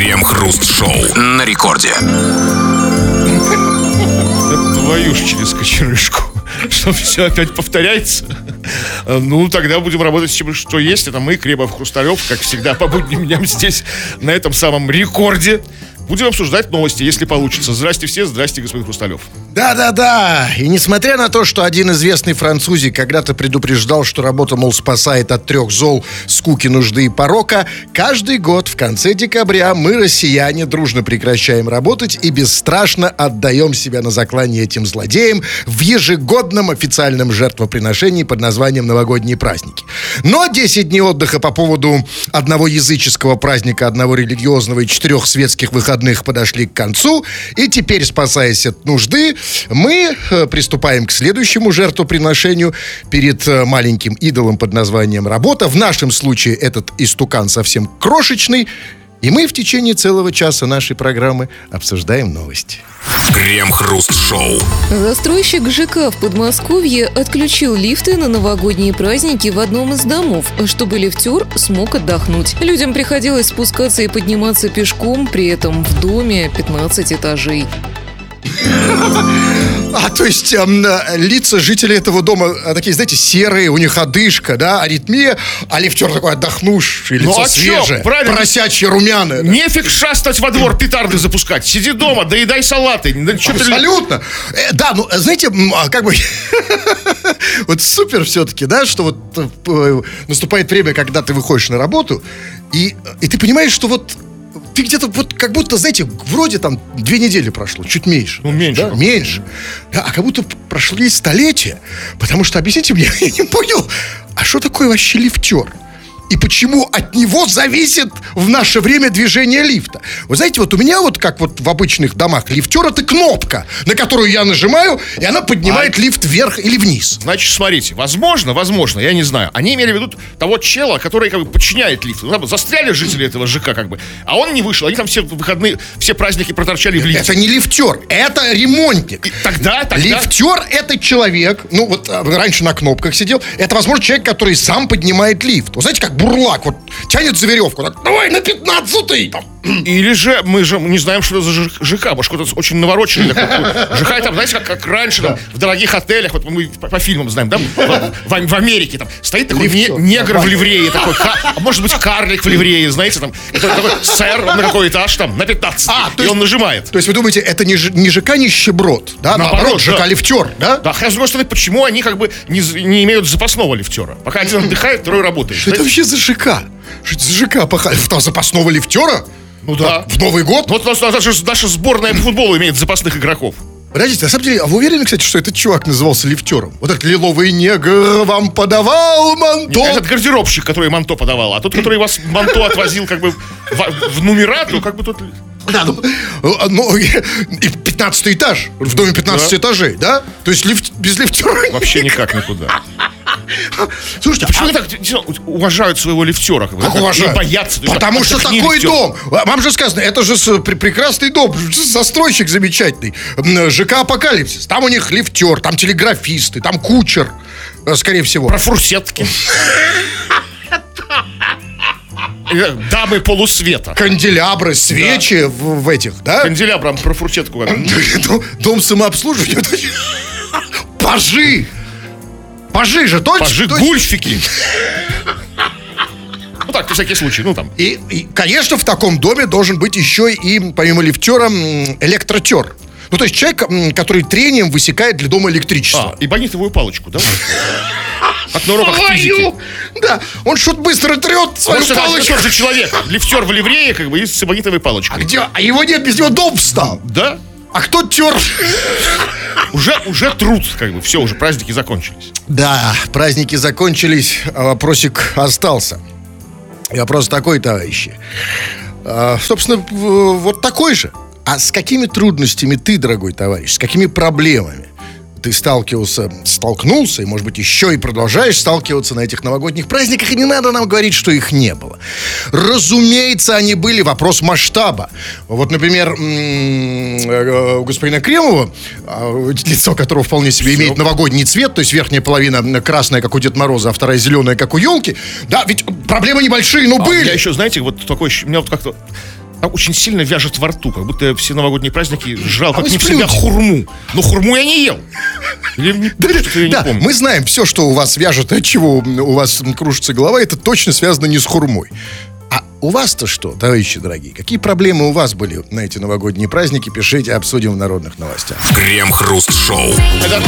Крем-хруст-шоу на рекорде. Твою ж через кочерышку. Что все опять повторяется. Ну, тогда будем работать с чем, что есть. Это мы, Кремов Хрусталев, как всегда, по будним дням здесь, на этом самом рекорде. Будем обсуждать новости, если получится. Здрасте все, здрасте, господин Хрусталев. Да-да-да. И несмотря на то, что один известный французик когда-то предупреждал, что работа, мол, спасает от трех зол, скуки, нужды и порока, каждый год в конце декабря мы, россияне, дружно прекращаем работать и бесстрашно отдаем себя на заклание этим злодеям в ежегодном официальном жертвоприношении под названием «Новогодние праздники». Но 10 дней отдыха по поводу одного языческого праздника, одного религиозного и четырех светских выходных подошли к концу, и теперь, спасаясь от нужды, мы э, приступаем к следующему жертвоприношению перед э, маленьким идолом под названием «Работа». В нашем случае этот истукан совсем крошечный, и мы в течение целого часа нашей программы обсуждаем новости. Крем-хруст-шоу. Застройщик ЖК в Подмосковье отключил лифты на новогодние праздники в одном из домов, чтобы лифтер смог отдохнуть. Людям приходилось спускаться и подниматься пешком, при этом в доме 15 этажей. А, то есть эм, э, лица жителей этого дома э, такие, знаете, серые, у них одышка, да, аритмия, а лифтер такой отдохнувший, лицо Ну, а свежее, Правильно. поросячье, румяное. да. Нефиг шастать во двор петарды запускать. Сиди дома, доедай салаты. Да чё ты- Абсолютно. Э, да, ну, э, знаете, а, как бы... вот супер все-таки, да, что вот э, наступает время, когда ты выходишь на работу, и, и ты понимаешь, что вот ты где-то вот как будто, знаете, вроде там две недели прошло, чуть меньше. Ну, меньше. Да, меньше. Да, а как будто прошли столетия. Потому что, объясните мне, я не понял, а что такое вообще лифтер? И почему от него зависит в наше время движение лифта? Вы знаете, вот у меня вот как вот в обычных домах лифтер это кнопка, на которую я нажимаю, и она поднимает лифт вверх или вниз. Значит, смотрите, возможно, возможно, я не знаю. Они имели в виду того чела, который как бы подчиняет лифту. Ну, там застряли жители этого ЖК как бы, а он не вышел. Они там все выходные, все праздники проторчали в лифте. Это не лифтер, это ремонтник. И тогда, тогда... Лифтер это человек, ну вот а, раньше на кнопках сидел, это, возможно, человек, который сам поднимает лифт. Вы знаете, как бурлак, вот тянет за веревку, так, давай на пятнадцатый. там. Или же мы же не знаем, что это за ЖК, может, какой-то очень навороченный такой. ЖК, там, знаете, как, как раньше, там, в дорогих отелях, вот мы по, по фильмам знаем, да, в, в- Америке, там, стоит такой не- негр в ливрее, такой, а может быть, карлик в ливрее, знаете, там, который такой, сэр, на какой этаж, там, на 15 А, то и есть- он нажимает. То есть вы думаете, это не, не ЖК нищеброд, да? Наоборот, ЖК да. лифтер, да? Да, хотя, с другой стороны, почему они как бы не, не имеют запасного лифтера? Пока один отдыхает, второй работает. Что это вообще за ЖК? Что это за ЖК? Запасного лифтера? Ну да. В Новый год? Вот у нас наша, наша сборная по футболу имеет запасных игроков. Подождите, на самом деле, а вы уверены, кстати, что этот чувак назывался лифтером? Вот этот лиловый негр вам подавал манто? Этот гардеробщик, который манто подавал, а тот, который вас манто отвозил как бы в, в номера, то как бы тот... Да, ну, ну, и 15 этаж. В доме 15 Да. этажей, да? То есть лифт, без лифтера... Вообще никак никуда. Слушайте, Почему а так уважают своего лифтера? Как, как да? уважают? Боятся. Потому что такой лифтер. дом. А Вам же сказано, это же прекрасный дом, застройщик замечательный. ЖК Апокалипсис. Там у них лифтер, там телеграфисты, там кучер, э, скорее всего. Про фурсетки. Э, Дамы полусвета. Канделябры, свечи в, в этих, да? Канделябрам про фурсетку. как. Дом- Дом самообслуживания. Пажи. Пажи же, точно? Пажи, точно. гульфики. Ну так, на всякий случай, ну там. И, и, конечно, в таком доме должен быть еще и, помимо лифтера, электротер. Ну, то есть человек, который трением высекает для дома электричество. А, и бонитовую палочку, да? Как на уроках физики. Да, он что-то быстро трет свою палочку. тот же человек. Лифтер в ливрее, как бы, и с эбонитовой А палочкой. где? А его нет, без него дом встал. Да? А кто тер? Уже, уже труд, как бы, все, уже праздники закончились. Да, праздники закончились, а вопросик остался. И вопрос такой, товарищи. А, собственно, вот такой же. А с какими трудностями ты, дорогой товарищ, с какими проблемами ты сталкивался, столкнулся, и, может быть, еще и продолжаешь сталкиваться на этих новогодних праздниках, и не надо нам говорить, что их не было. Разумеется, они были, вопрос масштаба. Вот, например, э, у господина Кремова, а, лицо которого вполне себе имеет новогодний цвет, то есть верхняя половина красная, как у Деда Мороза, а вторая зеленая, как у елки. Да, ведь проблемы небольшие, но А были. меня еще, знаете, вот такой, у меня вот как-то очень сильно вяжет во рту, как будто я все новогодние праздники жрал А как не в себя хурму. Но хурму я не ел. Или что-то я не Да, помню. мы знаем все, что у вас вяжет, от чего у вас кружится голова, это точно связано не с хурмой. У вас-то что, товарищи дорогие? Какие проблемы у вас были на эти новогодние праздники? Пишите, обсудим в народных новостях. Крем-хруст-шоу. Это,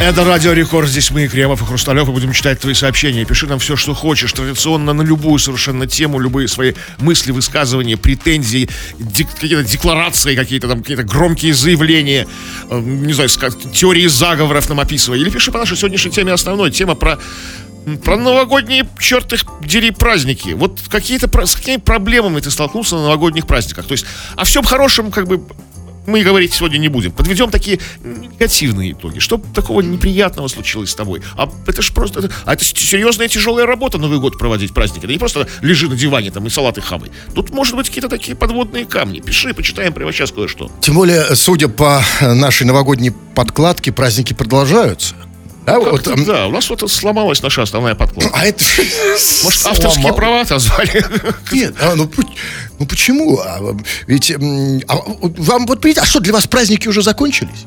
это Радио Рекорд. Здесь мы, Кремов и Хрусталев, и будем читать твои сообщения. Пиши нам все, что хочешь. Традиционно на любую совершенно тему, любые свои мысли, высказывания, претензии, дек- какие-то декларации, какие-то там какие-то громкие заявления, э, не знаю, ска- теории заговоров нам описывай. Или пиши по нашей сегодняшней теме основной. Тема про про новогодние, черт их дери, праздники. Вот какие-то, с какими проблемами ты столкнулся на новогодних праздниках? То есть о всем хорошем, как бы, мы говорить сегодня не будем. Подведем такие негативные итоги. Что такого неприятного случилось с тобой? А это ж просто... а это серьезная тяжелая работа Новый год проводить праздники. Это не просто лежи на диване там и салаты хавай. Тут, может быть, какие-то такие подводные камни. Пиши, почитаем прямо сейчас кое-что. Тем более, судя по нашей новогодней подкладке, праздники продолжаются. Да, вот, Как-то м, да, у нас вот сломалась наша основная подкладка. а это... Может, авторские права отозвали? Нет, а, ну, ну почему? А, ведь а, вот вам вот а что для вас праздники уже закончились?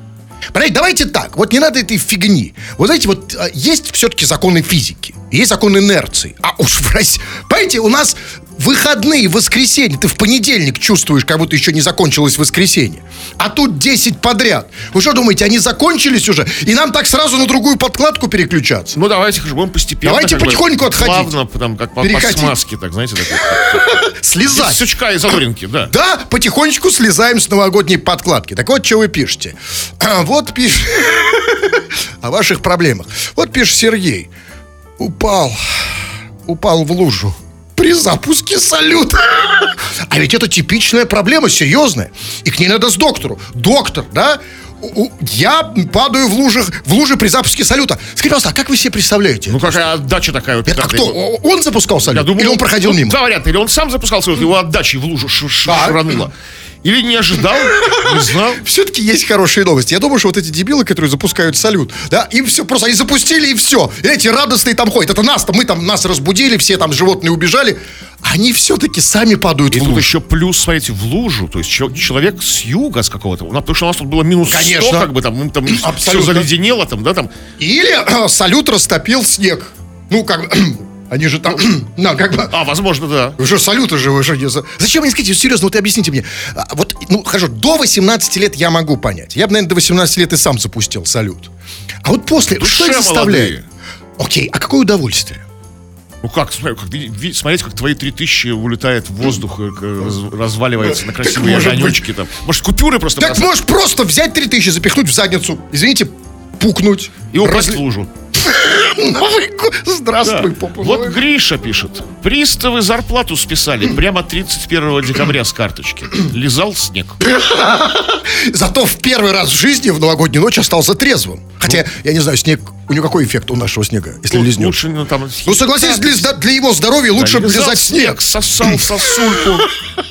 Понимаете, давайте так, вот не надо этой фигни. Вот знаете, вот а, есть все-таки законы физики, есть закон инерции. А уж понимаете, у нас выходные, воскресенье, ты в понедельник чувствуешь, как будто еще не закончилось воскресенье. А тут 10 подряд. Вы что думаете, они закончились уже? И нам так сразу на другую подкладку переключаться? Ну, давайте же будем постепенно. Давайте как бы, потихоньку отходить. Плавно, там, как по, по смазке, так, знаете, так. Из Слезать. сучка и задоринки, да. Да, потихонечку слезаем с новогодней подкладки. Так вот, что вы пишете. Вот пишет... О ваших проблемах. Вот пишет Сергей. Упал. Упал в лужу. При запуске салюта. А ведь это типичная проблема, серьезная. И к ней надо с доктору. Доктор, да? Я падаю в лужах, в луже при запуске салюта. Скажите, пожалуйста, а как вы себе представляете? Ну, какая отдача такая у а петарда. кто? Он запускал салют? Я думаю, Или он проходил ну, мимо? Варианта. Или он сам запускал свою, его отдачей в лужу ш- ш- Так. шрануло. Или не ожидал, не знал. Все-таки есть хорошие новости. Я думаю, что вот эти дебилы, которые запускают салют, да, им все просто, они запустили и все. И эти радостные там ходят. Это нас, мы там, нас разбудили, все там животные убежали. Они все-таки сами падают И в тут лужу. еще плюс, смотрите, в лужу. То есть чел- человек с юга, с какого-то. Потому что у нас тут было минус 100, Конечно. как бы там, там все заледенело, там, да, там. Или салют растопил снег. Ну, как бы, они же там, на, как бы... А, возможно, да. Вы что, салюты же, вы не за- Зачем они скажите, серьезно, вот объясните мне. А, Вот, ну, хорошо, до 18 лет я могу понять. Я бы, наверное, до 18 лет и сам запустил салют. А вот после, Душе что это заставляет? Окей, а какое удовольствие? Ну как, смотреть, как твои 3000 улетает в воздух, э, раз- разваливается на красивые огонечки там. Может, купюры просто Так можешь просто взять 3000, запихнуть в задницу, извините, пукнуть. и упасть Разли- в лужу. Новый год. Да. Здравствуй, попа. Вот. Гриша пишет. Приставы зарплату списали прямо 31 декабря с карточки. Лизал снег. Зато в первый раз в жизни в новогоднюю ночь остался трезвым. Хотя, я не знаю, снег, у него какой эффект у нашего снега, если Ну? Лучше, ну, там... Ну, согласись, для, для его здоровья лучше лизал лизать снег. Сосал сосульку.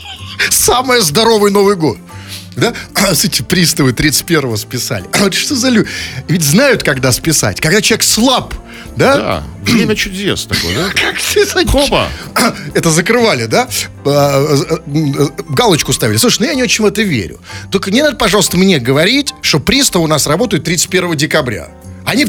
Самый здоровый Новый год. Да? А эти приставы 31-го списали. А вот что за люди? Ведь знают, когда списать. Когда человек слаб. Да? Да, время чудес такое, да? Как списать? Хоба! Это закрывали, да? А, а, а, Галочку ставили. Слушай, ну я не очень в это верю. Только не надо, пожалуйста, мне говорить, что приставы у нас работают 31 декабря. Они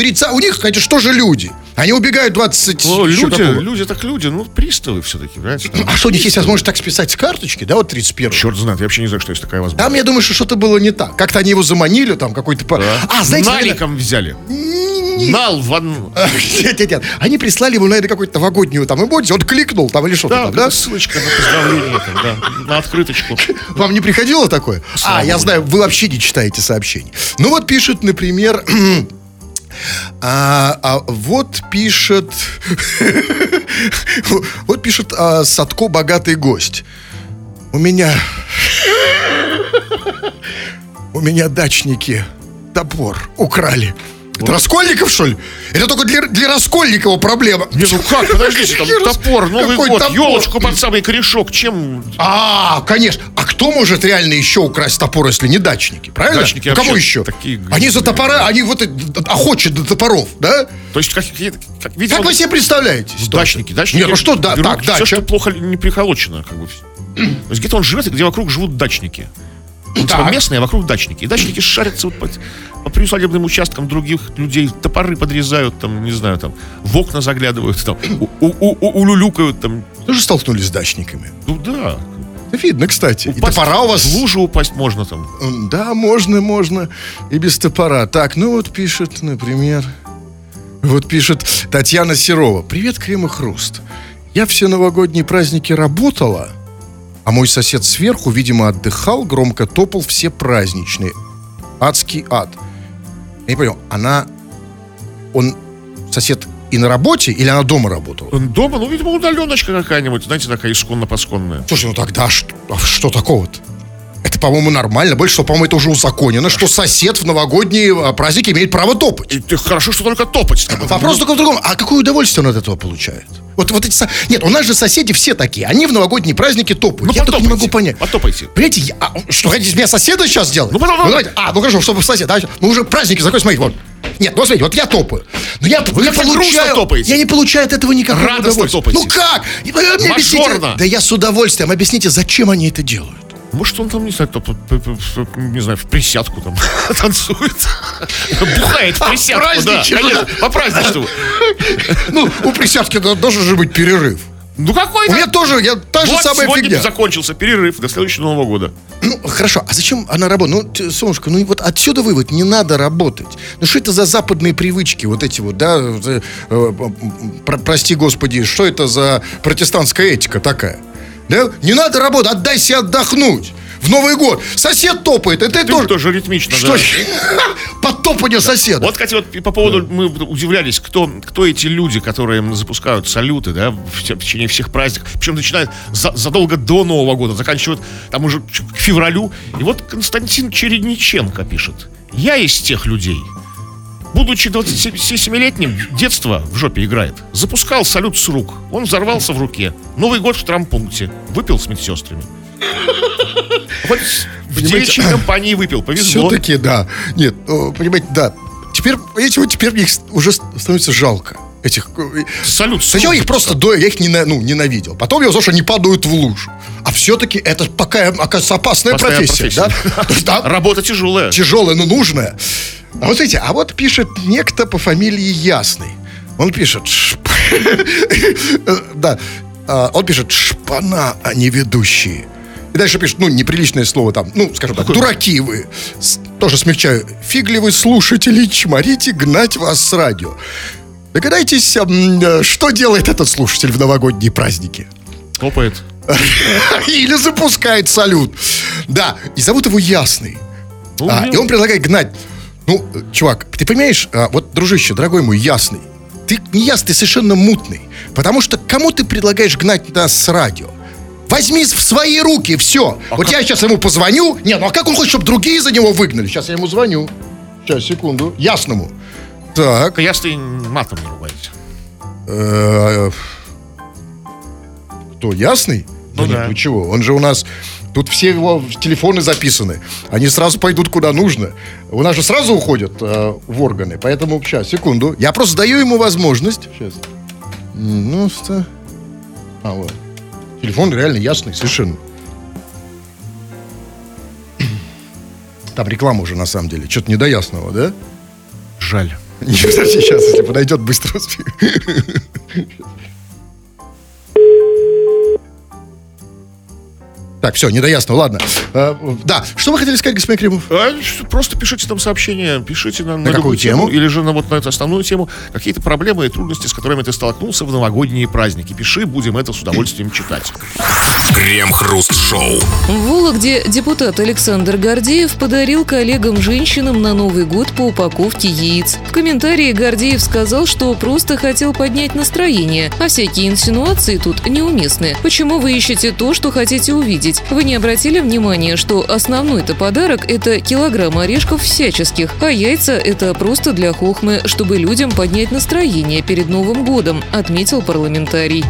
30... У них, конечно, что же люди? Они убегают 20... Ну, люди, люди так люди, ну, приставы все-таки, понимаете? там. А что, у них есть возможность так списать с карточки, да, вот 31 Черт знает, я вообще не знаю, что есть такая возможность. Там, я думаю, что что-то было не так. Как-то они его заманили, там какой-то... по- А, знаете, Наликом взяли. Нал в одну. Нет, нет, нет. Они прислали ему, наверное, какую-то новогоднюю там эмодзи, он кликнул там или что-то Да, там, да? да? ссылочка на поздравление, там, да, на открыточку. Вам не приходило такое? Слава а, я знаю, вы вообще не читаете сообщений. Ну вот пишет, например... А, а вот пишет... вот пишет а, Садко «Богатый гость». У меня... У меня дачники топор украли. Это Раскольников, что ли? Это только для, для Раскольникова проблема. Не, ну как, подождите, там топор, Новый какой год, топор? елочку под самый корешок, чем... А, конечно. А кто может реально еще украсть топор, если не дачники, правильно? Дачники ну, кого вообще еще? такие- Они за топора, они вот охочут до топоров, да? То есть, как, как, видимо, Как вы себе представляете? дачники, дачники. Нет, ну что, да, так, все, дача. что плохо не приколочено. Как бы. То есть где-то он живет, и где вокруг живут дачники. Типа Так. местный, а вокруг дачники. И дачники шарятся вот по, по приусадебным участкам других людей, топоры подрезают, там, не знаю, там, в окна заглядывают, там, у- у- у- улюлюкают, там. Тоже столкнулись с дачниками. Ну да. Видно, кстати. И Упасть топора у вас... В лужу упасть можно там. Да, можно, можно. И без топора. Так, ну вот пишет, например... Вот пишет Татьяна Серова. Привет, Крем и Хруст. Я все новогодние праздники работала, а мой сосед сверху, видимо, отдыхал, громко топал все праздничные. Адский ад. Я не понял, она... Он сосед и на работе, или она дома работала? Дома, ну, видимо, удаленочка какая-нибудь, знаете, такая исконно-посконная. Слушай, ну тогда что, а что такого-то? Это, по-моему, нормально. Больше всего, по-моему, это уже узаконено, что сосед в новогодние а, праздники имеет право топать. И, хорошо, что только топать. Вопрос только в другом. А какое удовольствие он от этого получает? Вот, вот эти... Нет, у нас же соседи все такие. Они в новогодние праздники топают. Ну, Я только не могу понять. потопайте. Понимаете, я- а, что, хотите меня соседа сейчас сделать? Ну, потом- Вы давайте- а, ну хорошо, чтобы сосед. да, мы уже праздники закончим. Смотрите, вот. Нет, ну смотрите, вот я топаю. Но я Вы не получаю... топаете. Я не получаю от этого никакого Радостно удовольствия. топаете. Ну как? Мне объясните-. Да я с удовольствием. Объясните, зачем они это делают? Может, он там, не знаю, п- не знаю, в присядку там танцует. Бухает в присядку, да. Конечно, по праздничному. Ну, у присядки должен же быть перерыв. Ну какой У меня тоже, я та же Вот самая сегодня фигня. закончился перерыв до следующего Нового года. Ну, хорошо, а зачем она работает? Ну, солнышко, ну вот отсюда вывод, не надо работать. Ну, что это за западные привычки, вот эти вот, да, э, э, про- прости господи, что это за протестантская этика такая? Да? Не надо работать, отдай себе отдохнуть. В Новый год. Сосед топает, это Ты тоже... тоже ритмично, Что? да. Подтопание соседа. Вот, кстати, вот по поводу, мы удивлялись, кто, кто эти люди, которые запускают салюты, да, в, в течение всех праздников. Причем начинают за- задолго до Нового года, заканчивают там уже к февралю. И вот Константин Чередниченко пишет. Я из тех людей, будучи 27-летним, детство в жопе играет. Запускал салют с рук. Он взорвался в руке. Новый год в трампункте. Выпил с медсестрами. Вот в девичьей компании выпил. Повезло. Все-таки, да. Нет, понимаете, да. Теперь, понимаете, вот теперь мне их уже становится жалко. Этих... э, Салют Сначала их просто до, я их нена- ну, ненавидел. Потом я узнал, что они падают в лужу. А все-таки это пока, оказывается, опасная профессия. профессия. Да? Работа тяжелая. тяжелая, но нужная. А вот смотрите, а вот пишет некто по фамилии Ясный. Он пишет... «Шп- Да. а, Он пишет «шпана, а не ведущие». И дальше пишет, ну, неприличное слово там, ну, скажем так, дураки вы. Тоже смягчаю. Фиг ли вы слушатели, чморите гнать вас с радио. Догадайтесь, э, что делает этот слушатель в новогодние праздники? Топает. Или запускает салют. Да, и зовут его Ясный. Ну, А, и он предлагает гнать. Ну, э, чувак, ты понимаешь, а, вот, дружище, дорогой мой, ясный, ты не ясный, ты совершенно мутный. Потому что кому ты предлагаешь гнать нас с радио? Возьми в свои руки, все. вот я сейчас ему позвоню. Не, ну а как он хочет, чтобы другие за него выгнали? Сейчас я ему звоню. Сейчас, секунду. Ясному. Так. Я с матом не ругаюсь. э, Кто, ясный? Ну нет, да. ну чего, он же у нас... Тут все его телефоны записаны. Они сразу пойдут куда нужно. У нас же сразу уходят э, в органы. Поэтому, сейчас, секунду. Я просто даю ему возможность. Сейчас. Ну, что... А, вот. Телефон реально ясный, совершенно. Там реклама уже, на самом деле. Что-то не до ясного, да? Жаль. Не, сейчас, если подойдет, быстро успею. Так, все, не до ясного, ладно. Э, да, что вы хотели сказать, господин Кремов? А, просто пишите нам сообщения, пишите нам На какую любую тему, тему? или же на вот на эту основную тему, какие-то проблемы и трудности, с которыми ты столкнулся в новогодние праздники. Пиши, будем это с удовольствием читать. Крем-хруст-шоу. В Вологде депутат Александр Гордеев подарил коллегам-женщинам на Новый год по упаковке яиц. В комментарии Гордеев сказал, что просто хотел поднять настроение, а всякие инсинуации тут неуместны. Почему вы ищете то, что хотите увидеть? Вы не обратили внимания, что основной-то подарок – это килограмм орешков всяческих, а яйца – это просто для хохмы, чтобы людям поднять настроение перед Новым годом, отметил парламентарий.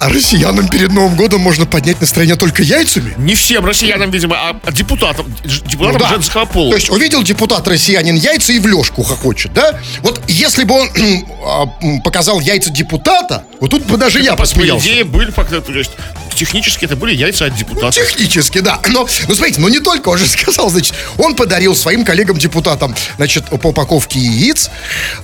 А россиянам перед Новым годом можно поднять настроение только яйцами? Не всем россиянам, видимо, а депутатам, депутатам Ну да. женского пола. То есть увидел депутат россиянин яйца и в лёжку хохочет, да? Вот если бы он а, показал яйца депутата, вот тут бы даже я по посмеялся. идее, были, как-то, то есть, технически это были яйца от депутатов. Технически, да. Но, ну, смотрите, ну не только, он же сказал, значит, он подарил своим коллегам-депутатам, значит, по упаковке яиц,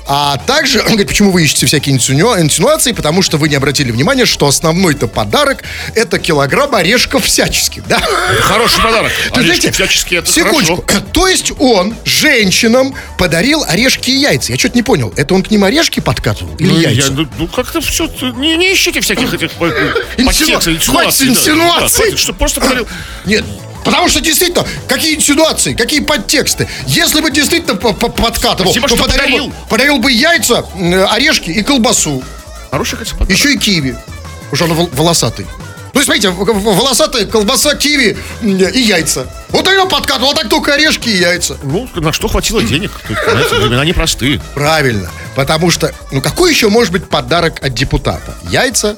а также, он говорит, почему вы ищете всякие инсину- инсинуации, потому что вы не обратили внимания, что основной-то подарок это килограмм орешков всяческих, да? Хороший подарок. То Орешки знаете, всяческие, это секундочку. хорошо. То есть он женщинам подарил орешки и яйца. Я что-то не понял. Это он к ним орешки подкатывал или Ну, я- яйца? ну, ну, как-то все, не, не ищите всяких этих э, Инсину- подтекстов, Хватит инсинуаций. Да, что просто подарил. Нет. Потому что действительно, какие инсинуации, какие подтексты. Если бы действительно по- по- подкатывал, Спасибо, то подарил, подарил. бы, подарил бы яйца, м, орешки и колбасу. Хороший, кстати, подарок. Еще и киви. Уже он вол- волосатый. Ну, и смотрите, волосатая колбаса, киви и яйца. Вот тогда подкатывал, а так только орешки и яйца. Ну, на что хватило денег. Времена непростые. Правильно. Потому что, ну какой еще может быть подарок от депутата? Яйца,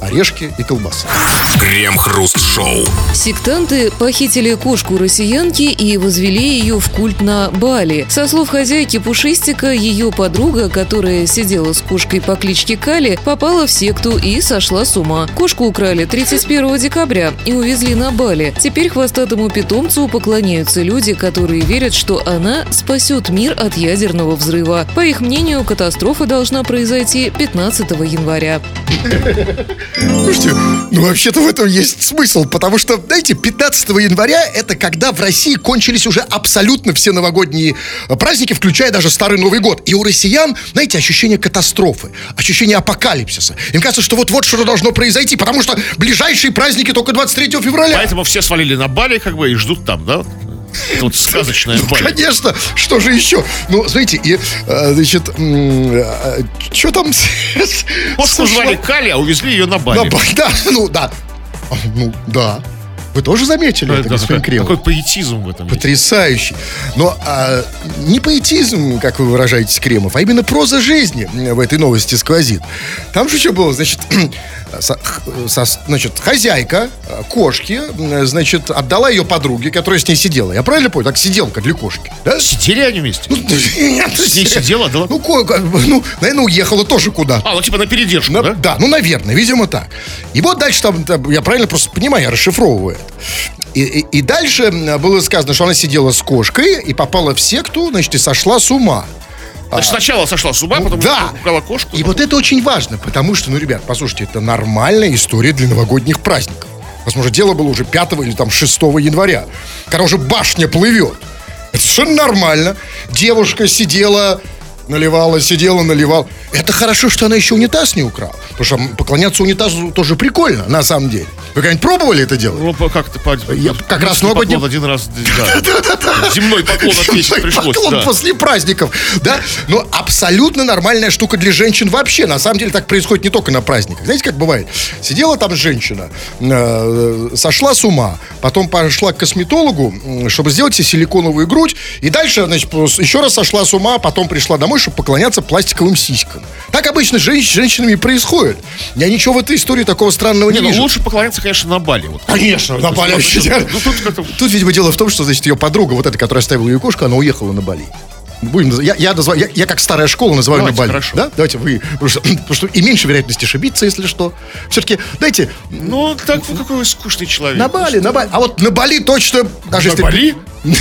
орешки и колбаса. Крем-хруст-шоу. Сектанты похитили кошку россиянки и возвели ее в культ на Бали. Со слов хозяйки Пушистика, ее подруга, которая сидела с кошкой по кличке Кали, попала в секту и сошла с ума. Кошку украли 31 декабря и увезли на Бали. Теперь хвостатому питомцу поклоняются люди, которые верят, что она спасет мир от ядерного взрыва. По их мнению, катастрофа должна произойти 15 января. Слушайте, ну вообще-то в этом есть смысл, потому что, знаете, 15 января это когда в России кончились уже абсолютно все новогодние праздники, включая даже Старый Новый год. И у россиян, знаете, ощущение катастрофы, ощущение апокалипсиса. Им кажется, что вот-вот что-то должно произойти, потому что ближайшие праздники только 23 февраля. Поэтому все свалили на Бали, как бы, и ждут там, да? Тут сказочная Бали. Конечно, что же еще? Ну, знаете, и, э, значит, что там? Кошку звали Кали, а увезли ее на Бали. Да, ба- да, ну, да. А, Ну, да. Вы тоже заметили Ну, это, это господин такой, Кремов? такой поэтизм в этом. Потрясающий. Но а, не поэтизм, как вы выражаетесь, Кремов, а именно проза жизни в этой новости сквозит. Там же что было, значит, со- со- значит, хозяйка э, кошки, э, значит, отдала ее подруге, которая с ней сидела. Я правильно понял? Так сиделка для кошки. Да? Сидели они вместе? Ну, нет, С ней сидела, да? Ну, ну, наверное, уехала тоже куда-то. А, ну типа на передержку, На- да? да, ну, наверное, видимо, так. И вот дальше там, там, я правильно просто понимаю, я расшифровываю это. И, и- и дальше было сказано, что она сидела с кошкой и попала в секту, значит, и сошла с ума. Значит, сначала сошла с ума, потом да. украла кошку. И вот это очень важно, потому что, ну, ребят, послушайте, это нормальная история для новогодних праздников. Возможно, дело было уже 5 или там 6 января, когда уже башня плывет. Это совершенно нормально. Девушка сидела, наливала, сидела, наливала. Это хорошо, что она еще унитаз не украла. Потому что поклоняться унитазу тоже прикольно, на самом деле. Вы когда-нибудь пробовали это делать? Ну, по- как-то по, Я как раз поклон новогодний- один раз, да. Земной поклон отвесить Земной пришлось, поклон после праздников, да? Но абсолютно нормальная штука для женщин вообще. На самом деле так происходит не только на праздниках. Знаете, как бывает? Сидела там женщина, э, сошла с ума, потом пошла к косметологу, чтобы сделать себе силиконовую грудь, и дальше, значит, еще раз сошла с ума, потом пришла домой, чтобы поклоняться пластиковым сиськам. Так обычно с женщ- женщинами и происходит. Я ничего в этой истории такого странного не, Не, ну вижу. лучше поклоняться, конечно, на Бали. Вот. Конечно, на Бали вообще. Ну, тут. Тут, видимо, дело в том, что, значит, ее подруга, вот эта, которая оставила ее кошку, она уехала на Бали. Будем, я, я, называю- я, я как старая школа называю Давайте, на Бали. хорошо. Да? Давайте вы. Потому что, потому что и меньше вероятности ошибиться, если что. Все-таки, дайте, Ну, так вы какой вы скучный человек. на Бали, на Бали. А вот на Бали точно, даже На если... Бали?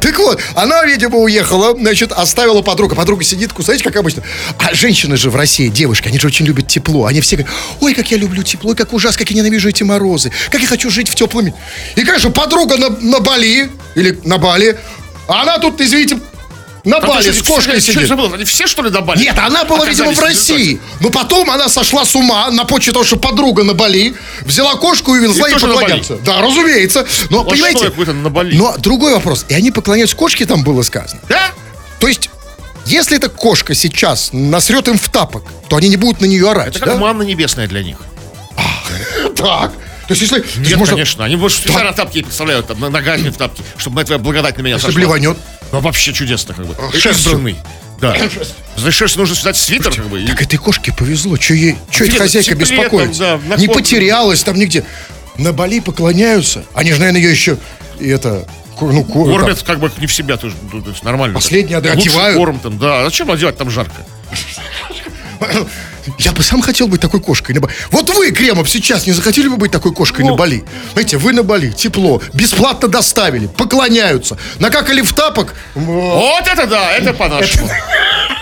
Так вот, она, видимо, уехала, значит, оставила подруга. Подруга сидит, кусаете, как обычно. А женщины же в России, девушки, они же очень любят тепло. Они все говорят, ой, как я люблю тепло, как ужасно, как я ненавижу эти морозы, как я хочу жить в теплом мире. И, конечно, подруга на, на Бали, или на Бали, а она тут, извините, на Бали с кошкой Что сидит. забыл? Они все, что ли, на Бали? Нет, она была, видимо, в России. Но потом она сошла с ума на почве того, что подруга на Бали, взяла кошку и везла И ей поклоняться. Да, разумеется. Но, а понимаете, что но другой вопрос. И они поклоняются кошке, там было сказано. Да? То есть, если эта кошка сейчас насрет им в тапок, то они не будут на нее орать, Это как да? манна небесная для них. Так. То есть, если... то есть Нет, можно- конечно. Они больше специально тапки представляют, там, на- ногами в тапки, чтобы твоя благодать на меня Если сошла. блеванет. Ну, вообще чудесно, как бы. шерстью. Избранный. Да. За шерсть нужно связать свитер, как бы. и- Так этой кошке повезло. Че ей, че эта хозяйка беспокоится? там, да, Не потерялась там нигде. На Бали поклоняются. Они же, наверное, ее еще и это... Ну, Кормят как бы не в себя, тоже, ну, то есть нормально. Последнее, да, Лучше одевают. корм там, да. А зачем одевать, там жарко? Я бы сам хотел быть такой кошкой на Бали. Вот вы, Кремов, сейчас не захотели бы быть такой кошкой Ну. на Бали? Знаете, вы на Бали, тепло, бесплатно доставили, поклоняются. Накакали в тапок. Вот это да, это по-нашему.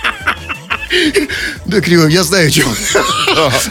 Да, Кремов, я знаю, чем.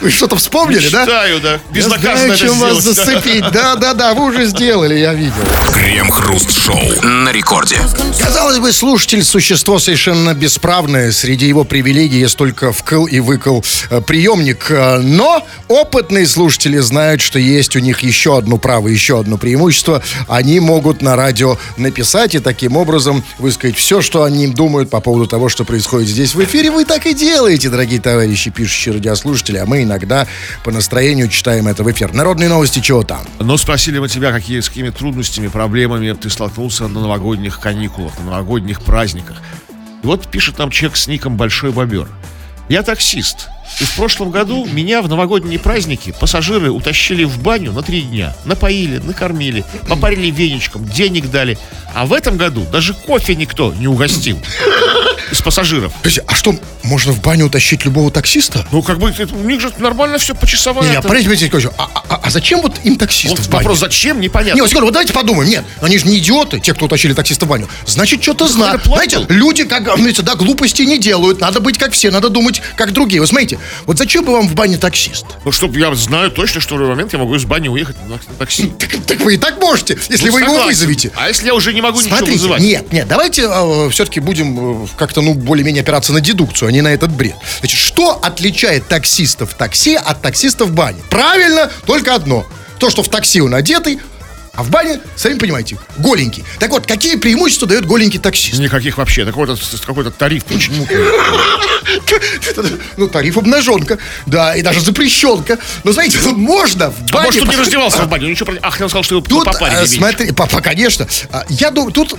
Вы что-то вспомнили, да? Читаю, да. Я знаю, чем вас зацепить. Да, да, да, вы уже сделали, я видел. Крем-хруст-шоу на рекорде. Казалось бы, слушатель – существо совершенно бесправное. Среди его привилегий есть только вкл и выкл э, приемник. Э, Но опытные слушатели знают, что есть у них еще одно право, еще одно преимущество. Они могут на радио написать и таким образом высказать все, что они думают по поводу того, что происходит здесь в эфире. Вы и делаете, дорогие товарищи, пишущие радиослушатели. А мы иногда по настроению читаем это в эфир. Народные новости, чего там? Но спросили мы тебя, какие, с какими трудностями, проблемами ты столкнулся на новогодних каникулах, на новогодних праздниках. И вот пишет нам человек с ником Большой Бобер. Я таксист. И в прошлом году меня в новогодние праздники пассажиры утащили в баню на три дня. Напоили, накормили, попарили веничком, денег дали. А в этом году даже кофе никто не угостил из пассажиров. А что, можно в баню утащить любого таксиста? Ну, как бы, это- у них же нормально все Не, почасовая. не, там. подождите, подождите, Николаевич, а, а- а зачем вот им таксистов Вот в баню? вопрос, зачем, непонятно. Не, вот вот давайте подумаем. Нет, они же не идиоты, те, кто утащили таксиста в баню. Значит, что-то знают. план Знаете, люди, как говорится, да, глупости не делают. Надо быть как все, надо думать как другие. Вы смотрите, вот зачем бы вам в бане таксист? Ну, чтобы я знаю точно, что в любой момент я могу из бани уехать на, такси. Так, так вы и так можете, если Ну, вы его согласен. вызовете. А если я уже не могу ничего Смотрите, вызывать? нет, нет, давайте все-таки будем э, как-то, ну, более-менее опираться на дедукцию, а не на этот бред. Значит, что отличает таксистов в такси от таксистов в бане? Правильно, только одно. То, что в такси он одетый, а в бане, сами понимаете, голенький. Так вот, какие преимущества дает голенький таксист? Никаких вообще. Это какой-то, с- какой-то тариф мутный. Ну, тариф обнаженка, да, и даже запрещенка. Но, знаете, ну, можно в бане... может, не раздевался в бане? Ничего. Ах, я сказал, что его Тут, э, смотри, папа, конечно. А, Я думаю, тут,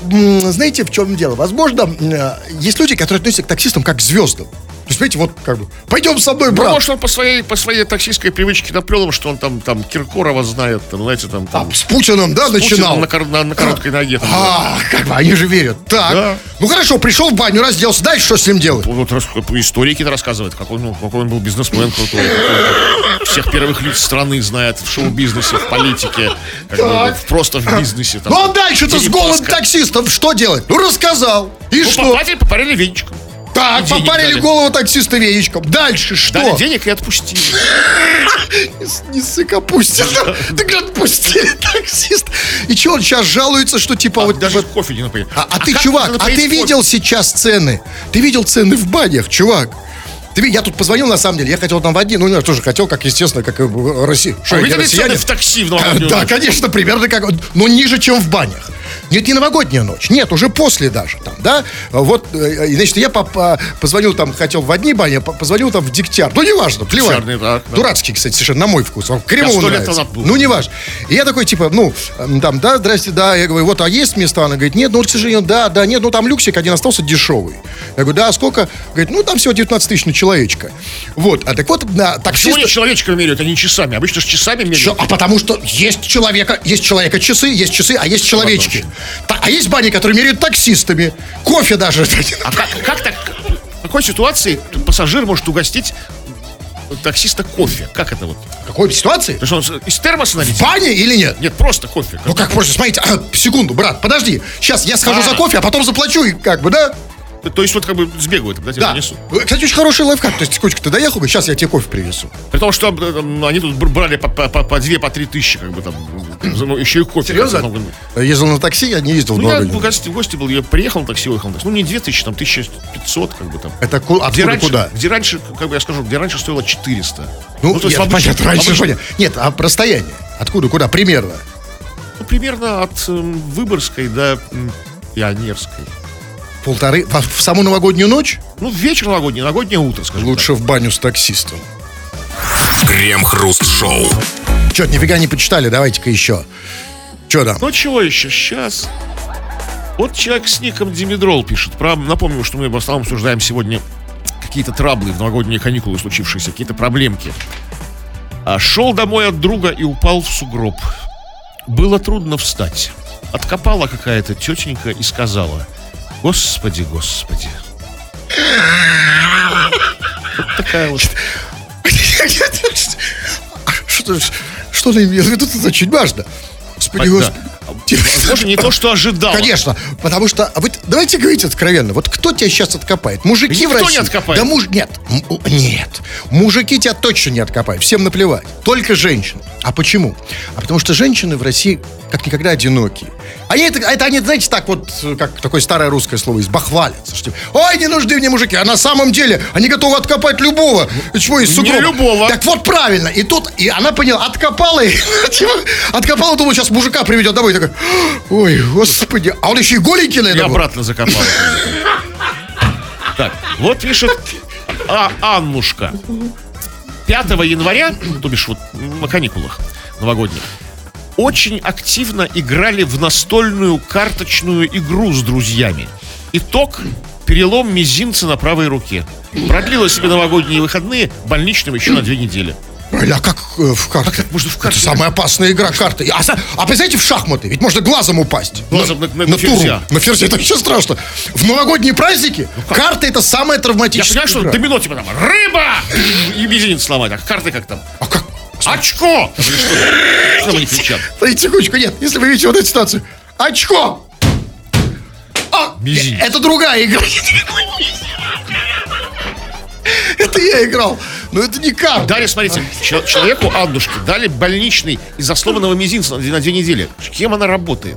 знаете, в чем дело? Возможно, э, есть люди, которые относятся к таксистам как к звездам. То есть, знаете, вот как бы, пойдем со мной, Ну, брат. может, он по своей, по своей таксистской привычке наплел им, что он там, там Киркорова знает, там, знаете, там, там А, с Путиным, да, с Путиным начинал? на, кор- на- на короткой ноге. там, А, как бы, они же верят. Так, Да. ну хорошо, пришел в баню, разделся, дальше что с ним делать? Вот рас- истории какие-то рассказывает, какой, ну, какой он был бизнесмен крутой, всех первых лиц страны знает в шоу-бизнесе, в политике, как бы, вот просто в бизнесе. Там, Ну а дальше-то с голым таксистом что делать? Ну рассказал. И Ну, что? попали, попарили венчиком. Так, денег попарили дали. голову таксиста веничком. Дальше что? Дали денег и отпустили. Не ссык, опустил. Так отпустили таксист. И что, он сейчас жалуется, что типа А вот... даже кофе не напоили. А, а ты, как чувак, а ты видел сейчас цены? Ты видел цены в банях, чувак? Ты, я тут позвонил, на самом деле, я хотел там в один, ну, я тоже хотел, как, естественно, как и в России. Что, Вы россиянин? цены в такси в А, Да, конечно, примерно как, но ниже, чем в банях. Нет, не новогодняя ночь, нет, уже после даже там, да. Вот, э, и, значит, я а, позвонил там, хотел в одни бани, а по- позвонил там в Дегтярь. Ну, неважно, плевать. Дегтярный, так, да. Дурацкий, кстати, совершенно, на мой вкус. Он Кремову нравится. назад был. Ну, неважно. И я такой, типа, ну, там, да, здрасте, да, я говорю, вот, а есть места? Она говорит, нет, ну, к сожалению, да, да, нет, ну, там люксик один остался дешевый. Я говорю, да, а сколько? Говорит, ну, там всего 19 тысяч на человечка. Вот, а так вот, да, таксист... Почему они человечками меряют, а не часами? Обычно же часами меряют. А потому что есть человека, есть человека часы, есть часы, а есть человечки. Та- а есть бани, которые меряют таксистами. Кофе даже. А как, как так? В какой ситуации пассажир может угостить таксиста кофе? Как это вот? В какой ситуации? То есть он из термоса В налить? бане или нет? Нет, просто кофе. Ну как просто, смотрите, а, секунду, брат, подожди. Сейчас я схожу А. за кофе, а потом заплачу, и как бы, да? То есть вот как бы сбегаю, тогда тебе Да. принесу. Кстати, очень хороший лайфхак. То есть, Кучка, ты доехал бы, сейчас я тебе кофе привезу. При том, что э, там, они тут бр- брали по, по, по, по две, по три тысячи, как бы там, ну, еще и кофе. Серьезно? Бы, ну, Ездил на такси, я не ездил Ну, я в гости, в гости был, я приехал на такси, уехал на такси. Ну, не две тысячи, там, 1500, как бы там. Это ку- Где откуда, раньше, куда? где раньше, как бы я скажу, где раньше стоило 400. Ну, то есть нет, в обычном- понятно, раньше, обычном- понятно. Нет, а расстояние. Откуда, куда? Примерно. Ну, примерно от эм, Выборгской до м, Пионерской. Полторы. В, в саму новогоднюю ночь Ну, вечер новогодний, новогоднее утро, скажем лучше в баню с таксистом. Крем-хруст-шоу. Че, нифига не почитали, давайте-ка еще. Че там? так. Ну, чего еще? Сейчас. Вот человек с ником Димедрол пишет. Про, напомню, что мы в основном обсуждаем сегодня какие-то траблы в новогодние каникулы случившиеся, какие-то проблемки. А шел домой от друга и упал в сугроб. Было трудно встать. Откопала какая-то тетенька и сказала, Господи, Господи. Вот такая вот. Что, что она имела в виду? Это очень важно. Господи, господи. Возможно, не то, что ожидал. Конечно, потому что, а вы, давайте говорить откровенно, вот кто тебя сейчас откопает? Мужики Никто в России? не откопает. Да муж, нет, нет, мужики тебя точно не откопают, всем наплевать, только женщины. А почему? А потому что женщины в России как никогда одинокие. Они это, это они, знаете, так вот, как такое старое русское слово есть, бахвалятся, что ой, не нужны мне мужики, а на самом деле они готовы откопать любого, чего из Не сугроба. любого. Так вот правильно, и тут, и она поняла, откопала, и, типа, откопала, думала, сейчас мужика приведет домой, и такая, ой, господи, а он еще и голенький, И наверное, был. обратно закопал. Так, вот пишет а, Аннушка. 5 января, то бишь вот на каникулах новогодних, очень активно играли в настольную карточную игру с друзьями. Итог – перелом мизинца на правой руке. Продлила себе новогодние выходные больничным еще на две недели. А как э, в карты? так можно в карты Это самая опасная игра карты. А, а представляете, в шахматы, ведь можно глазом упасть. Глазом на- на- на туру. ферзя. На ферзя, это еще страшно. В новогодние праздники карты это самая Я травматическая понимаю, что игра. домино типа там рыба и мизинец сломать, а карты как там? А как? Очко! Что Что они кричат? Секундочку, нет, если вы видите вот эту ситуацию. Очко! А, Мизинец. это другая игра. Это я играл. Но это не карта. Дали, смотрите, чел- человеку Аннушке дали больничный из-за сломанного мизинца на, две- недели. Кем она работает?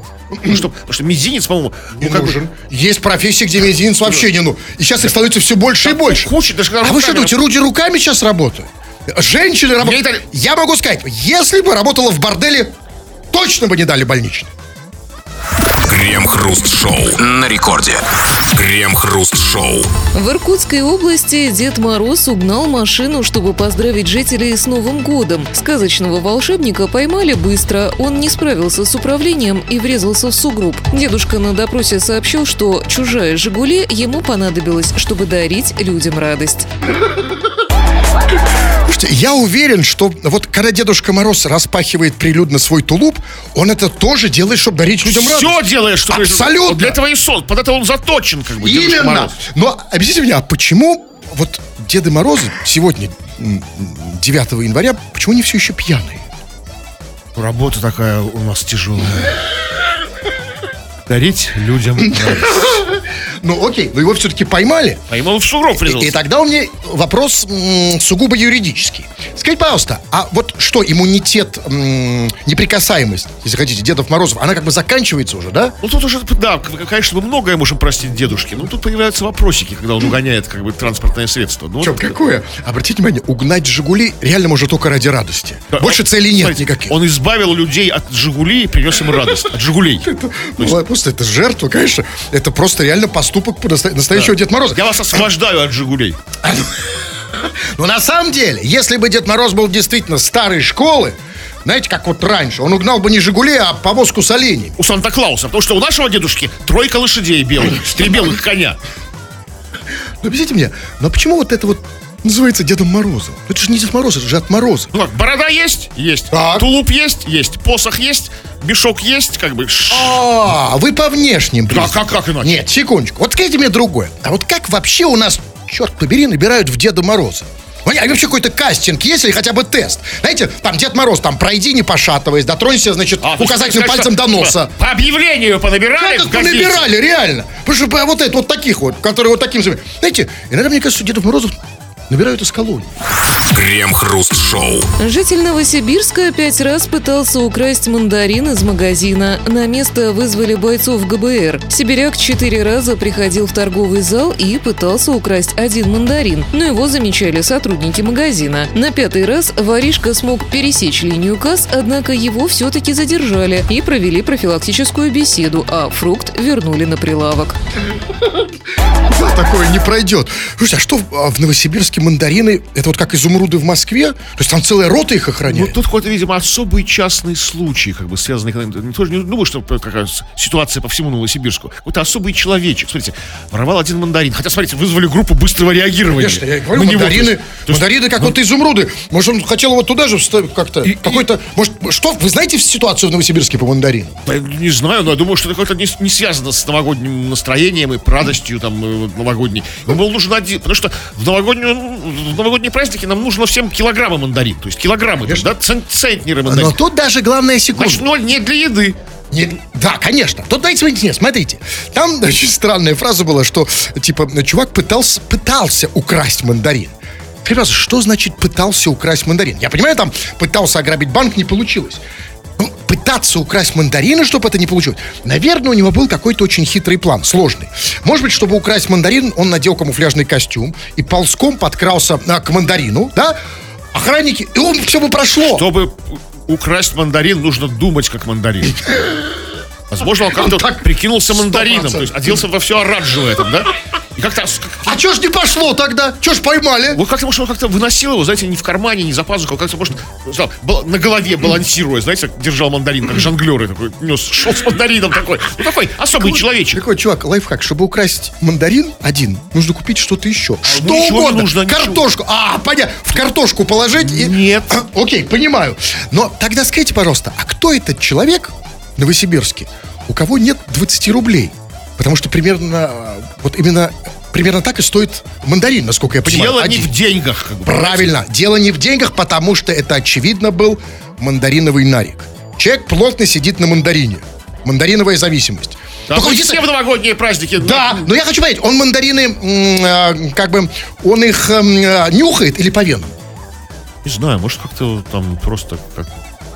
Что, потому что мизинец, по-моему, Не ну, как бы, нужен. Есть профессии, где мизинец вообще не ну. И сейчас их становится все больше и больше. куча, даже А вы что думаете, Руди руками сейчас работают? Женщины работают. Я могу сказать, если бы работала в борделе, точно бы не дали больничный. Крем-хруст-шоу на рекорде. Крем-хруст-шоу. В Иркутской области Дед Мороз угнал машину, чтобы поздравить жителей с Новым годом. Сказочного волшебника поймали быстро. Он не справился с управлением и врезался в сугроб. Дедушка на допросе сообщил, что чужая «Жигули» ему понадобилась, чтобы дарить людям радость. Я уверен, что вот когда Дедушка Мороз распахивает прилюдно свой тулуп, он это тоже делает, чтобы дарить людям радость. все делает, что Абсолютно. Для этого и сон. Под это он заточен, как бы. Именно. Мороз. Но объясните мне, а почему вот Деды Морозы сегодня, м, 9 января, почему они все еще пьяные? Работа такая у нас тяжелая. Дарить людям радость. Ну окей, но его все-таки поймали. Поймал в сугроб И, и тогда у меня вопрос м, сугубо юридический. Скажите, пожалуйста, а вот что, иммунитет, м, неприкасаемость, если хотите, Дедов Морозов, она как бы заканчивается уже, да? Ну тут уже, да, конечно, мы многое можем простить дедушке, но тут появляются вопросики, когда он угоняет как бы транспортное средство. Ну, Чем вот- какое? Обратите внимание, угнать «Жигули» реально может только ради радости. Да, Больше он- целей нет смотрите, никаких. Он избавил людей от «Жигулей» и принес им радость. От «Жигулей». Ну, просто это жертва, конечно. Это просто реально поступок настоящего Деда Мороза. Я вас освобождаю от «Жигулей». Но на самом деле, если бы Дед Мороз был действительно старой школы, знаете, как вот раньше, он угнал бы не «Жигули», а повозку с оленями. У Санта-Клауса. Потому что у нашего дедушки тройка лошадей белых. Три белых коня. Ну, объясните мне, но почему вот это вот называется Дедом Морозом? Это же не Дед Мороз, это же от Мороза. Ну как, борода есть? Есть. Так. Тулуп есть? Есть. Посох есть? Мешок есть? Как бы... А, вы по внешним Да, как, как иначе? Нет, секундочку. Вот скажите мне другое. А вот как вообще у нас, черт побери, набирают в Деда Мороза? А вообще какой-то кастинг есть или хотя бы тест? Знаете, там Дед Мороз, там пройди не пошатываясь, дотронься, значит, А, есть указательным пальцем сказали, до что, носа. типа, По объявлению понабирали Как понабирали, реально. Потому что по- вот это, вот таких вот, которые вот таким... Знаете, иногда, мне кажется, Дедов Морозов набирают из колонии. Крем-хруст-шоу. Житель Новосибирска пять раз пытался украсть мандарин из магазина. На место вызвали бойцов ГБР. Сибиряк четыре раза приходил в торговый зал и пытался украсть один мандарин, но его замечали сотрудники магазина. На пятый раз воришка смог пересечь линию касс, однако его все-таки задержали и провели профилактическую беседу, а фрукт вернули на прилавок. Да, такое не пройдет. Слушайте, а что а, в Новосибирске мандарины? Это вот как изумруды в Москве? То есть там целая рота их Ну, охраняет? тут какой-то, видимо, особый частный случай, как бы связанный... Не, тоже не думаю, что какая ситуация по всему Новосибирску. Какой-то особый человечек. Смотрите, воровал один мандарин. Хотя, смотрите, вызвали группу быстрого реагирования. Конечно, я говорю, на него. мандарины, То есть- ну, мандарины как вот изумруды. Может, он хотел его туда же как-то? Какой-то, может, что, вы знаете ситуацию в Новосибирске по мандаринам? Да, не знаю, но я думаю, что это какое-то не, не связано с новогодним настроением и радостью там э, вот новогодней. Ему был нужен один, потому что в, новогоднюю, в новогодние праздники нам нужно всем килограммы мандарин, то есть килограммы, есть, да, цен- центнеры Но мандарин. тут даже главная секунда. Значит, ноль не для еды. Не- да, конечно. Тут дайте нет, смотрите. Там очень странная фраза была, что типа чувак пытался, пытался украсть мандарин. Пожалуйста, что значит пытался украсть мандарин? Я понимаю, там пытался ограбить банк, не получилось. Пытаться украсть мандарины, чтобы это не получилось. Наверное, у него был какой-то очень хитрый план, сложный. Может быть, чтобы украсть мандарин, он надел камуфляжный костюм и ползком подкрался а, к мандарину, да? Охранники, и он все бы прошло. Чтобы украсть мандарин, нужно думать как мандарин. Возможно, он как-то так прикинулся мандарином, 100%. то есть оделся во все оранжевое там, да? И как-то, А чё ж не пошло тогда? Чё ж поймали? вот как-то, может, он как-то выносил его, знаете, не в кармане, не за пазухой, как-то, может, на голове балансируя, знаете, держал мандарин, как жонглеры такой, нес, шел с мандарином такой. Ну, такой особый человечек. Такой, чувак, лайфхак, чтобы украсть мандарин один, нужно купить что-то еще. что ничего не угодно. нужно, ничего. Картошку. А, понятно. В картошку положить и... Нет. Окей, понимаю. Но тогда скажите, пожалуйста, а кто этот человек в Новосибирске, у кого нет 20 рублей? Потому что примерно, э, вот именно, примерно так и стоит мандарин, насколько я понимаю. Дело не один. в деньгах, как бы. Правильно. Дело не в деньгах, потому что это, очевидно, был мандариновый нарик. Человек плотно сидит на мандарине. Мандариновая зависимость. Да, Только все в новогодние праздники. ну, да, но я хочу понять, он мандарины, э, как бы, он их м, э, нюхает или по венам? Не знаю, может, как-то там просто как...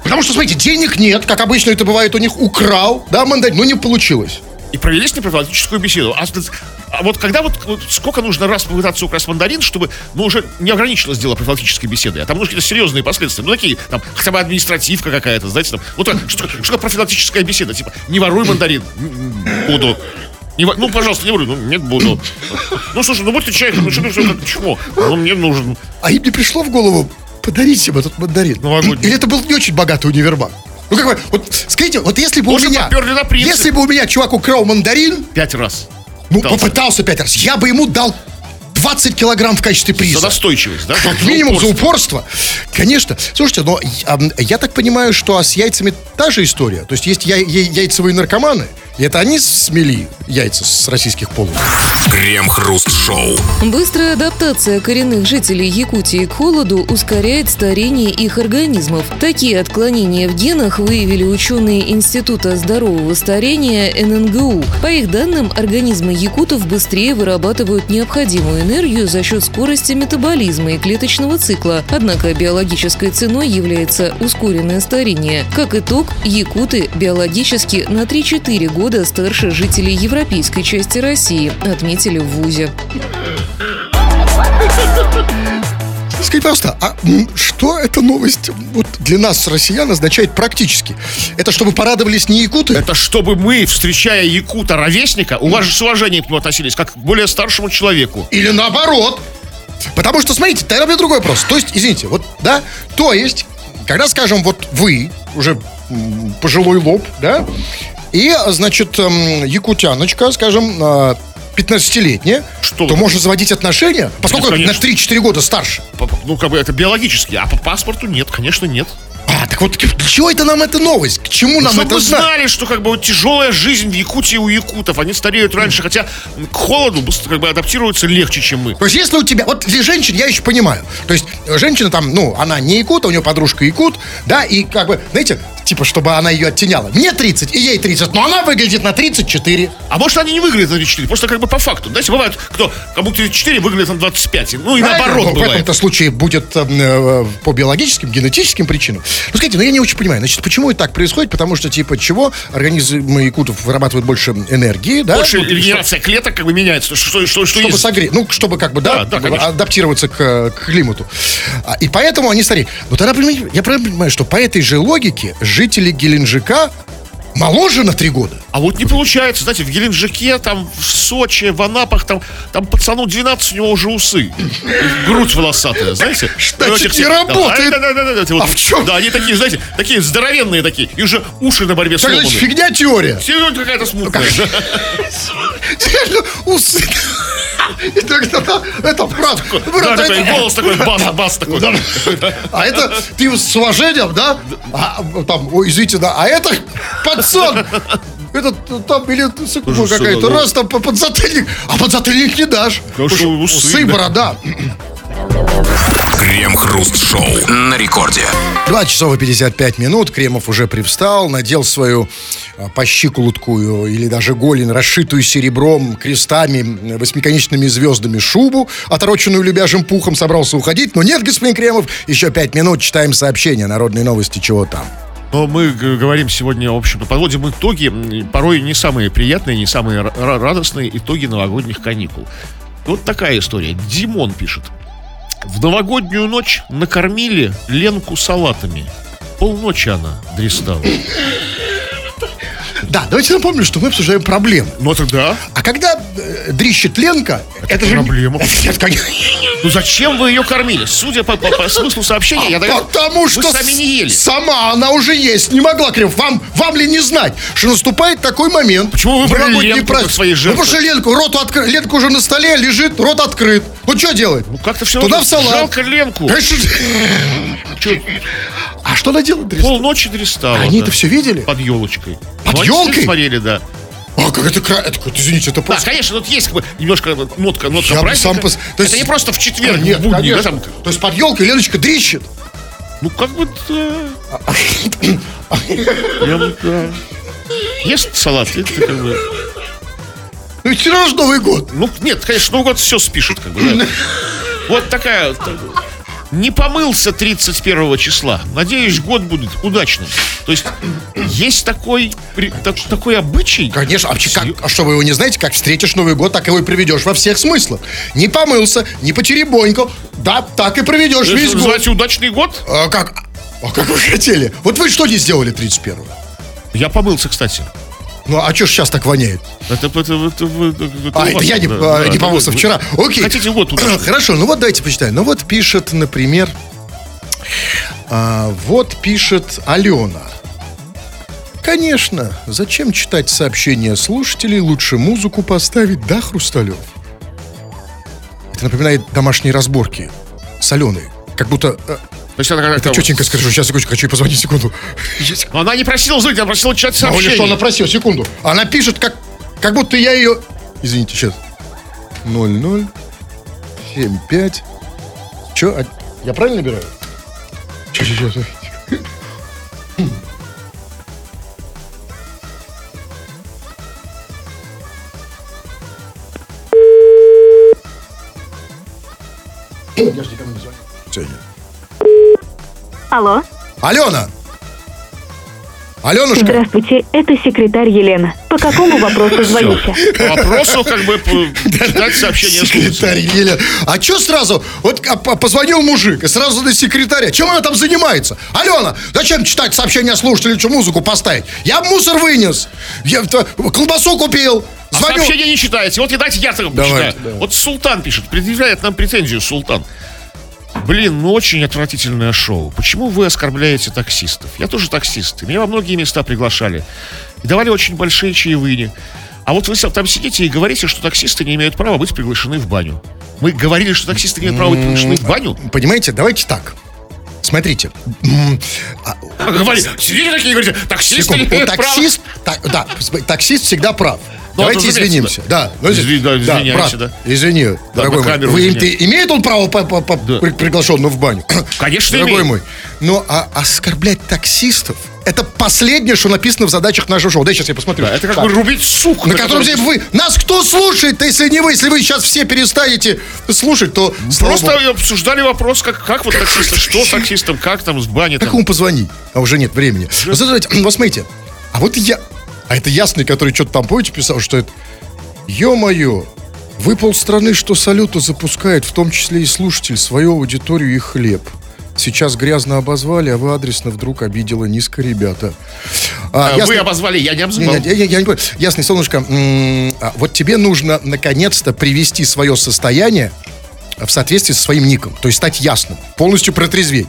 Потому что, смотрите, денег нет, как обычно это бывает у них, украл, да, мандарин, но не получилось. И провели с ним профилактическую беседу. А, а вот когда вот, вот сколько нужно раз попытаться украсть мандарин, чтобы, ну, уже не ограничилось дело профилактической беседы, а там нужны какие-то серьезные последствия. Ну, такие, там, хотя бы административка какая-то, знаете, там, вот так, что, что профилактическая беседа, типа, не воруй мандарин, буду. Не ну, пожалуйста, не воруй, ну, нет, буду. Ну, слушай, ну, будь ты человеком, ну, что ты все как чмо? Он мне нужен. А им не пришло в голову подарить им этот мандарин? Новогодний. Или это был не очень богатый универмаг? Ну, как бы, вот, скажите, вот если бы Может, у меня... на принцип. Если бы у меня чувак украл мандарин, Пять раз. ну, Пытался. попытался пять раз, я бы ему дал 20 килограмм в качестве приза. За настойчивость, да? Как За минимум за упорство. Конечно. Слушайте, но а, я так понимаю, что а с яйцами та же история. То есть есть я- я- яйцевые наркоманы, и это они смели яйца с российских полов. Крем-хруст-шоу. Быстрая адаптация коренных жителей Якутии к холоду ускоряет старение их организмов. Такие отклонения в генах выявили ученые Института здорового старения ННГУ. По их данным, организмы якутов быстрее вырабатывают необходимую энергию за счет скорости метаболизма и клеточного цикла. Однако биологической ценой является ускоренное старение. Как итог, якуты биологически на 3-4 года старше жителей европейской части России, отметили в ВУЗе. Скажите, пожалуйста, а что эта новость вот для нас, россиян, означает практически? Это чтобы порадовались не якуты? Это чтобы мы, встречая якута ровесника, уваж... с уважением к нему относились, как к более старшему человеку. Или наоборот? Потому что, смотрите, тогда у меня другой вопрос. То есть, извините, вот, да, то есть, когда, скажем, вот вы, уже пожилой лоб, да, и, значит, якутяночка, скажем, а, 15-летняя, Что то вы? можно заводить отношения, поскольку конечно. на 3-4 года старше. Ну, как бы это биологически, а по паспорту нет, конечно, нет. А, так вот, для чего это нам эта новость? К чему нам Чтобы это знать? знали, что как бы вот тяжелая жизнь в Якутии у якутов, они стареют раньше, хотя к холоду быстро как бы адаптируются легче, чем мы. То есть, если у тебя, вот для женщин я еще понимаю. То есть, женщина там, ну, она не якут, а у нее подружка якут, да, и как бы, знаете, типа, чтобы она ее оттеняла. Мне 30, и ей 30, но она выглядит на 34. А может, они не выглядят на 34, просто как бы по факту. Знаете, бывает, кто кому 34 выглядит на 25. Ну и Правильно? наоборот Ну, В бывает. этом-то случае будет э, э, по биологическим, генетическим причинам. Ну, скажите, ну я не очень понимаю, значит, почему это так происходит? Потому что, типа, чего организмы якутов вырабатывают больше энергии, да? Больше Вот, регенерация клеток как бы меняется. Что, что, что, что чтобы есть? согреть, ну, чтобы как бы, да, Да, да, адаптироваться к, к климату. А, И поэтому они стареют. Но тогда, я правильно понимаю, что по этой же логике жители Геленджика моложе на три года. А вот не получается, знаете, в Геленджике, там, в Сочи, в Анапах, там, там пацану 12, у него уже усы. Грудь волосатая, знаете? Значит, не работает. Да, да, да, да, да, да, вот- А в чем? Да, они такие, знаете, такие здоровенные такие, и уже уши на борьбе Так, значит, сломаны. фигня теория. Серьезно, какая-то смутная. Усы. И так, Это это правда. Да, такой голос такой, бас, бас такой. Да. А это ты с уважением, да? А, там, ой, извините, да. А это пацан. Этот там или Слушай, какая-то ну- раз там по- подзатыльник, а подзатыльник не дашь. Ну, что усы, усы да. борода. Крем-хруст-шоу на рекорде. 2 часов и 55 минут. Кремов уже привстал, надел свою а, по щиколотку или даже голень, расшитую серебром, крестами, восьмиконечными звездами шубу, отороченную любяжим пухом, собрался уходить. Но нет, господин Кремов, еще пять минут, читаем сообщения, народные новости, чего там. Но мы говорим сегодня, в общем-то, подводим итоги, порой не самые приятные, не самые ра- ра- радостные итоги новогодних каникул. Вот такая история. Димон пишет. В новогоднюю ночь накормили Ленку салатами. Полночи она дристала. Да, давайте напомним, что мы обсуждаем проблему. Ну тогда, А когда э, дрищет Ленка, это, же... проблема. Это, конечно, ну зачем вы ее кормили? Судя по, по- по смыслу сообщения, я догадываюсь, Потому что сами не ели. сама она уже есть не могла, Кремов. Вам, вам ли не знать, что наступает такой момент. Почему вы новогодние Ленку как праздники? своей жертвой? Ну, потому что Ленку, рот открыт, Ленка уже на столе лежит, рот открыт. Ну, что делать? Ну как-то все Туда в салат. Жалко Ленку. Конечно. Чё, А что она делает? Дристала? полночи дристала. Они да. это все видели? Под елочкой. Под Ну, они все смотрели, да. А, как это, кра- это, извините, это Да, просто... конечно, тут есть как бы немножко нотка, нотка Я праздника. сам пос- то есть- Это не просто в четверг, Нет, в будни, да, там, То есть под елкой Леночка дрищет. ну как бы, да. Я бы, да. Ест салат, это как бы... Ну, ведь все равно же Новый год. Ну, нет, конечно, Новый год все спишет, как бы, да. Вот такая... Не помылся 31 числа. Надеюсь, год будет удачным. То есть, есть такой, при- так- такой обычай. Конечно, а, как, а что вы его не знаете, как встретишь Новый год, так его и проведешь во всех смыслах. Не помылся, не потеребонькал, да, так и проведешь Это весь год. называется удачный год? А как, а как вы хотели? Вот вы что не сделали 31-го? Я помылся, кстати. Ну, а что ж сейчас так воняет? Это, это, это, это- это А, это я не, да, да, не помылся вы- вчера. Окей. Хотите год удачный? Хорошо, ну вот давайте почитаем. Ну вот пишет, например, а, вот пишет Алена. Конечно, зачем читать сообщения слушателей, лучше музыку поставить, да, Хрусталев? Это напоминает домашние разборки с Аленой. Как будто... То есть она как-то... Тетенька, скажу, сейчас, секундочку, хочу ей позвонить, секунду. Она не просила звонить, она просила читать А у нее сообщения. что она просила? Секунду. Она пишет, как, как будто я ее... Извините, сейчас. 00 75 Че? А, я правильно набираю? Сейчас, сейчас, сейчас. Я же никому не звоню. Сегодня. Алло, Алена! Аленушка! здравствуйте, это секретарь Елена. По какому вопросу звоните? По вопросу, как бы, сообщения слушателей. Секретарь Елена. А что сразу? Вот а, позвонил мужик и сразу на секретаря. Чем она там занимается? Алена, зачем читать сообщения слушателей, что музыку поставить? Я мусор вынес. Я то, колбасу купил. А Звоню. сообщения не читаете. Вот и дайте я давай. Вот Султан пишет, предъявляет нам претензию Султан. Блин, ну очень отвратительное шоу. Почему вы оскорбляете таксистов? Я тоже таксист. и Меня во многие места приглашали. И давали очень большие чаевые. А вот вы там сидите и говорите, что таксисты не имеют права быть приглашены в баню. Мы говорили, что таксисты не имеют права быть приглашены в баню. Понимаете, давайте так. Смотрите. А, А сидите такие и говорите, таксисты не имеют права. Таксист, та- да, таксист всегда прав. Ну, Давайте разумеется, извинимся. Да, ну, Изви- да, извиняйся, да. Извини, дорогой на мой. Вы, ты- имеет он право по, по- по- Да. при- приглашенного в баню? Конечно, Дорогой имеет. мой. Ну, а оскорблять таксистов это последнее, что написано в задачах нашего шоу. Дай сейчас я посмотрю. Да, это как Так. бы рубить сук. На котором здесь вы... Нас кто слушает-то, если не вы? Если вы сейчас все перестанете слушать, то... Просто богу. обсуждали вопрос, как, как вот таксисты, что с таксистом, как там с бани Как ему позвонить? А уже нет времени. Вот смотрите. А вот я... А это ясный, который что-то там, помните, писал, что это... Ё-моё, вы полстраны, что салюту запускает, в том числе и слушатель, свою аудиторию и хлеб. Сейчас грязно обозвали, а вы адресно вдруг обидела низко, ребята. А, А, ясно- Вы обозвали, я не обзывал. не, я, я не понял. Ясный солнышко, м, а, вот тебе нужно наконец-то привести свое состояние в соответствии со своим ником. То есть стать ясным, полностью протрезветь.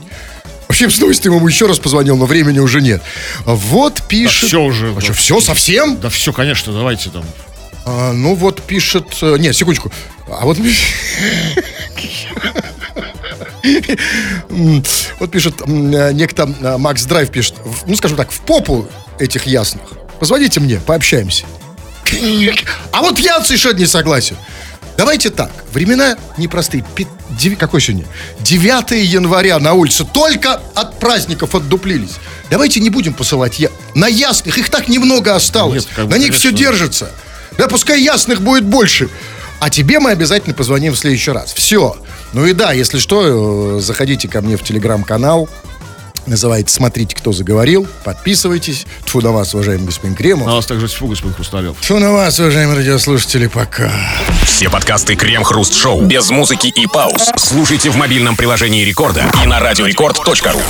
Вообще, с удовольствием ему еще раз позвонил, но времени уже нет. Вот пишет... всё уже, А да. что, все, совсем? Да все, конечно, давайте там. А, ну вот пишет... э, Нет, секундочку. А вот... Вот пишет э, некто э, Макс Драйв пишет, ну скажем так, в попу этих ясных. Позвоните мне, пообщаемся. А вот я совершенно не согласен. Давайте так, времена непростые. Пи- деви- Какой сегодня? 9 января на улице. Только от праздников отдуплились. Давайте не будем посылать я... На ясных, их так немного осталось. Нет, как бы, на них конечно. все держится. Да пускай ясных будет больше. А тебе мы обязательно позвоним в следующий раз. Все. Ну и да, если что, э, заходите ко мне в телеграм-канал. Называется «Смотрите, кто заговорил». Подписывайтесь. Тьфу на вас, уважаемый господин Кремов. На вас также тьфу, господин Хрусталев. Тьфу на вас, уважаемые радиослушатели. Пока. Все подкасты Крем-Хруст Шоу без музыки и пауз слушайте в мобильном приложении Рекорда и на радиорекорд.ру.